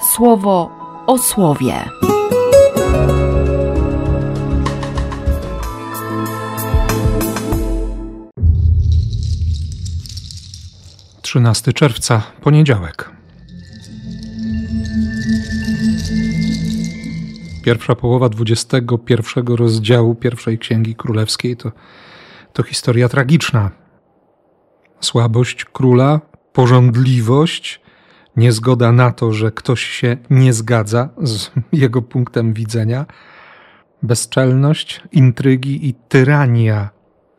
słowo o słowie. Trzynasty czerwca, poniedziałek. Pierwsza połowa dwudziestego pierwszego rozdziału pierwszej księgi królewskiej to, to historia tragiczna. Słabość króla, porządliwość, niezgoda na to, że ktoś się nie zgadza z jego punktem widzenia, bezczelność, intrygi i tyrania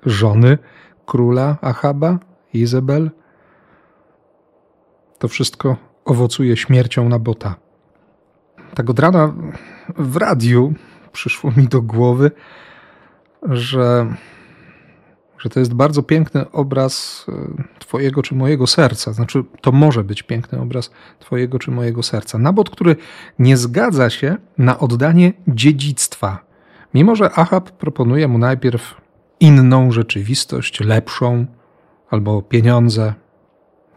żony króla Achaba, Izabel. To wszystko owocuje śmiercią Nabota. Tak od rana w radiu przyszło mi do głowy, że że to jest bardzo piękny obraz e, Twojego czy mojego serca. Znaczy, to może być piękny obraz Twojego czy mojego serca. Nabot, który nie zgadza się na oddanie dziedzictwa, mimo że Ahab proponuje mu najpierw inną rzeczywistość, lepszą albo pieniądze.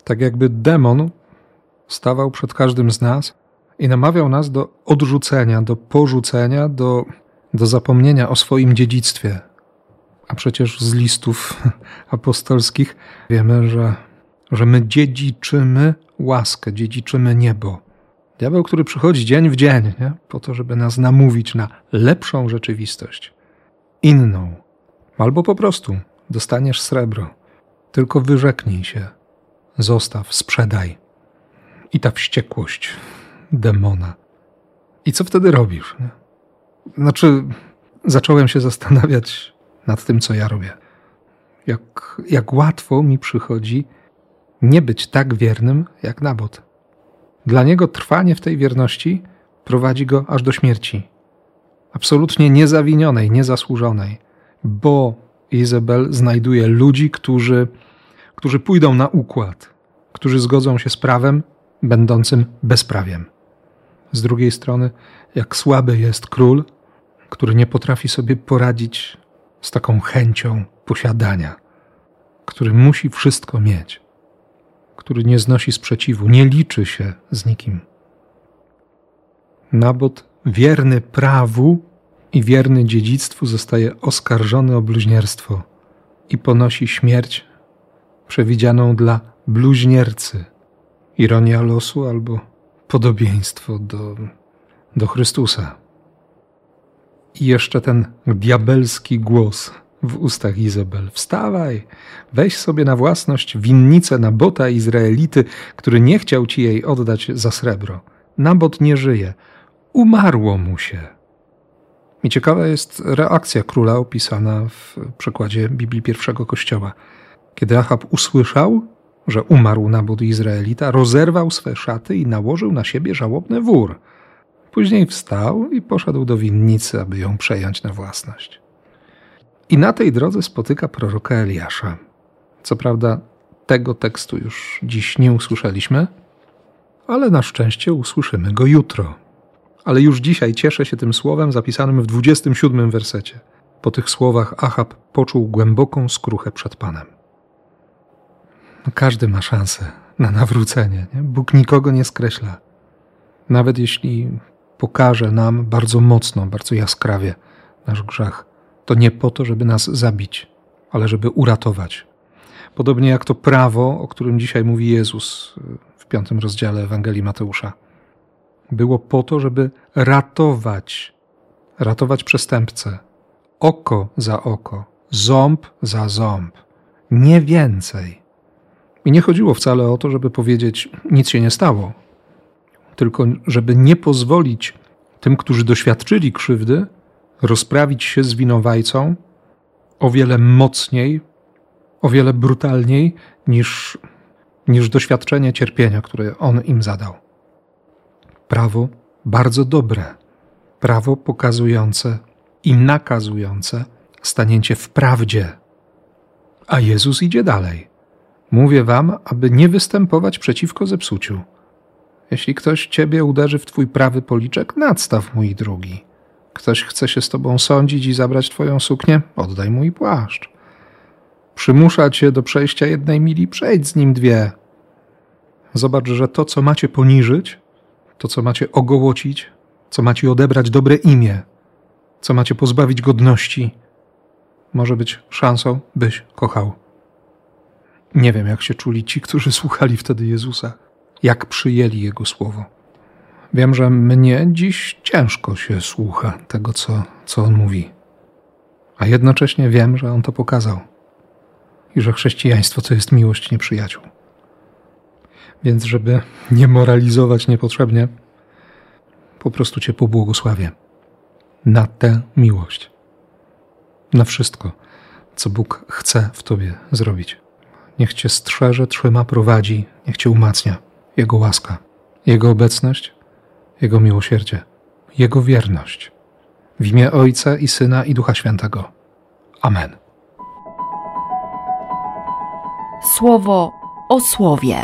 Tak jakby demon stawał przed każdym z nas i namawiał nas do odrzucenia, do porzucenia, do, do zapomnienia o swoim dziedzictwie, a przecież z listów apostolskich wiemy, że, że my dziedziczymy łaskę, dziedziczymy niebo. Diabeł, który przychodzi dzień w dzień, nie? po to, żeby nas namówić na lepszą rzeczywistość, inną, albo po prostu dostaniesz srebro. Tylko wyrzeknij się, zostaw, sprzedaj. I ta wściekłość demona. I co wtedy robisz? Nie? Znaczy, zacząłem się zastanawiać, nad tym, co ja robię. Jak, jak łatwo mi przychodzi nie być tak wiernym jak Nabot. Dla niego trwanie w tej wierności prowadzi go aż do śmierci. Absolutnie niezawinionej, niezasłużonej, bo Izabel znajduje ludzi, którzy, którzy pójdą na układ, którzy zgodzą się z prawem, będącym bezprawiem. Z drugiej strony, jak słaby jest król, który nie potrafi sobie poradzić z taką chęcią posiadania, który musi wszystko mieć, który nie znosi sprzeciwu, nie liczy się z nikim. Nabot, wierny prawu i wierny dziedzictwu, zostaje oskarżony o bluźnierstwo i ponosi śmierć przewidzianą dla bluźniercy. Ironia losu albo podobieństwo do, do Chrystusa. I jeszcze ten diabelski głos w ustach Izabel. Wstawaj, weź sobie na własność winnicę Nabota Izraelity, który nie chciał ci jej oddać za srebro. Nabot nie żyje. Umarło mu się. I ciekawa jest reakcja króla opisana w przekładzie Biblii pierwszego kościoła. Kiedy Achab usłyszał, że umarł Nabot Izraelita, rozerwał swe szaty i nałożył na siebie żałobny wór – Później wstał i poszedł do winnicy, aby ją przejąć na własność. I na tej drodze spotyka proroka Eliasza. Co prawda, tego tekstu już dziś nie usłyszeliśmy, ale na szczęście usłyszymy go jutro. Ale już dzisiaj cieszę się tym słowem zapisanym w 27 wersecie. Po tych słowach Achab poczuł głęboką skruchę przed Panem. Każdy ma szansę na nawrócenie. Nie? Bóg nikogo nie skreśla. Nawet jeśli pokaże nam bardzo mocno, bardzo jaskrawie nasz grzech. To nie po to, żeby nas zabić, ale żeby uratować. Podobnie jak to prawo, o którym dzisiaj mówi Jezus w piątym rozdziale Ewangelii Mateusza. Było po to, żeby ratować, ratować przestępcę. Oko za oko, ząb za ząb. Nie więcej. I nie chodziło wcale o to, żeby powiedzieć, nic się nie stało, tylko żeby nie pozwolić tym, którzy doświadczyli krzywdy, rozprawić się z winowajcą o wiele mocniej, o wiele brutalniej niż, niż doświadczenie cierpienia, które on im zadał. Prawo bardzo dobre, prawo pokazujące i nakazujące stanięcie w prawdzie. A Jezus idzie dalej. Mówię wam, aby nie występować przeciwko zepsuciu. Jeśli ktoś ciebie uderzy w twój prawy policzek, nadstaw mój drugi. Ktoś chce się z tobą sądzić i zabrać twoją suknię, oddaj mój płaszcz. Przymusza cię do przejścia jednej mili, przejdź z nim dwie. Zobacz, że to, co macie poniżyć, to co macie ogołocić, co macie odebrać dobre imię, co macie pozbawić godności, może być szansą, byś kochał. Nie wiem, jak się czuli ci, którzy słuchali wtedy Jezusa, jak przyjęli Jego słowo. Wiem, że mnie dziś ciężko się słucha tego, co, co On mówi, a jednocześnie wiem, że On to pokazał i że chrześcijaństwo to jest miłość nieprzyjaciół. Więc, żeby nie moralizować niepotrzebnie, po prostu Cię pobłogosławię na tę miłość, na wszystko, co Bóg chce w Tobie zrobić. Niech Cię strzeże, trzyma, prowadzi, niech Cię umacnia Jego łaska, Jego obecność, Jego miłosierdzie, Jego wierność. W imię Ojca i Syna i Ducha Świętego. Amen. Słowo o słowie.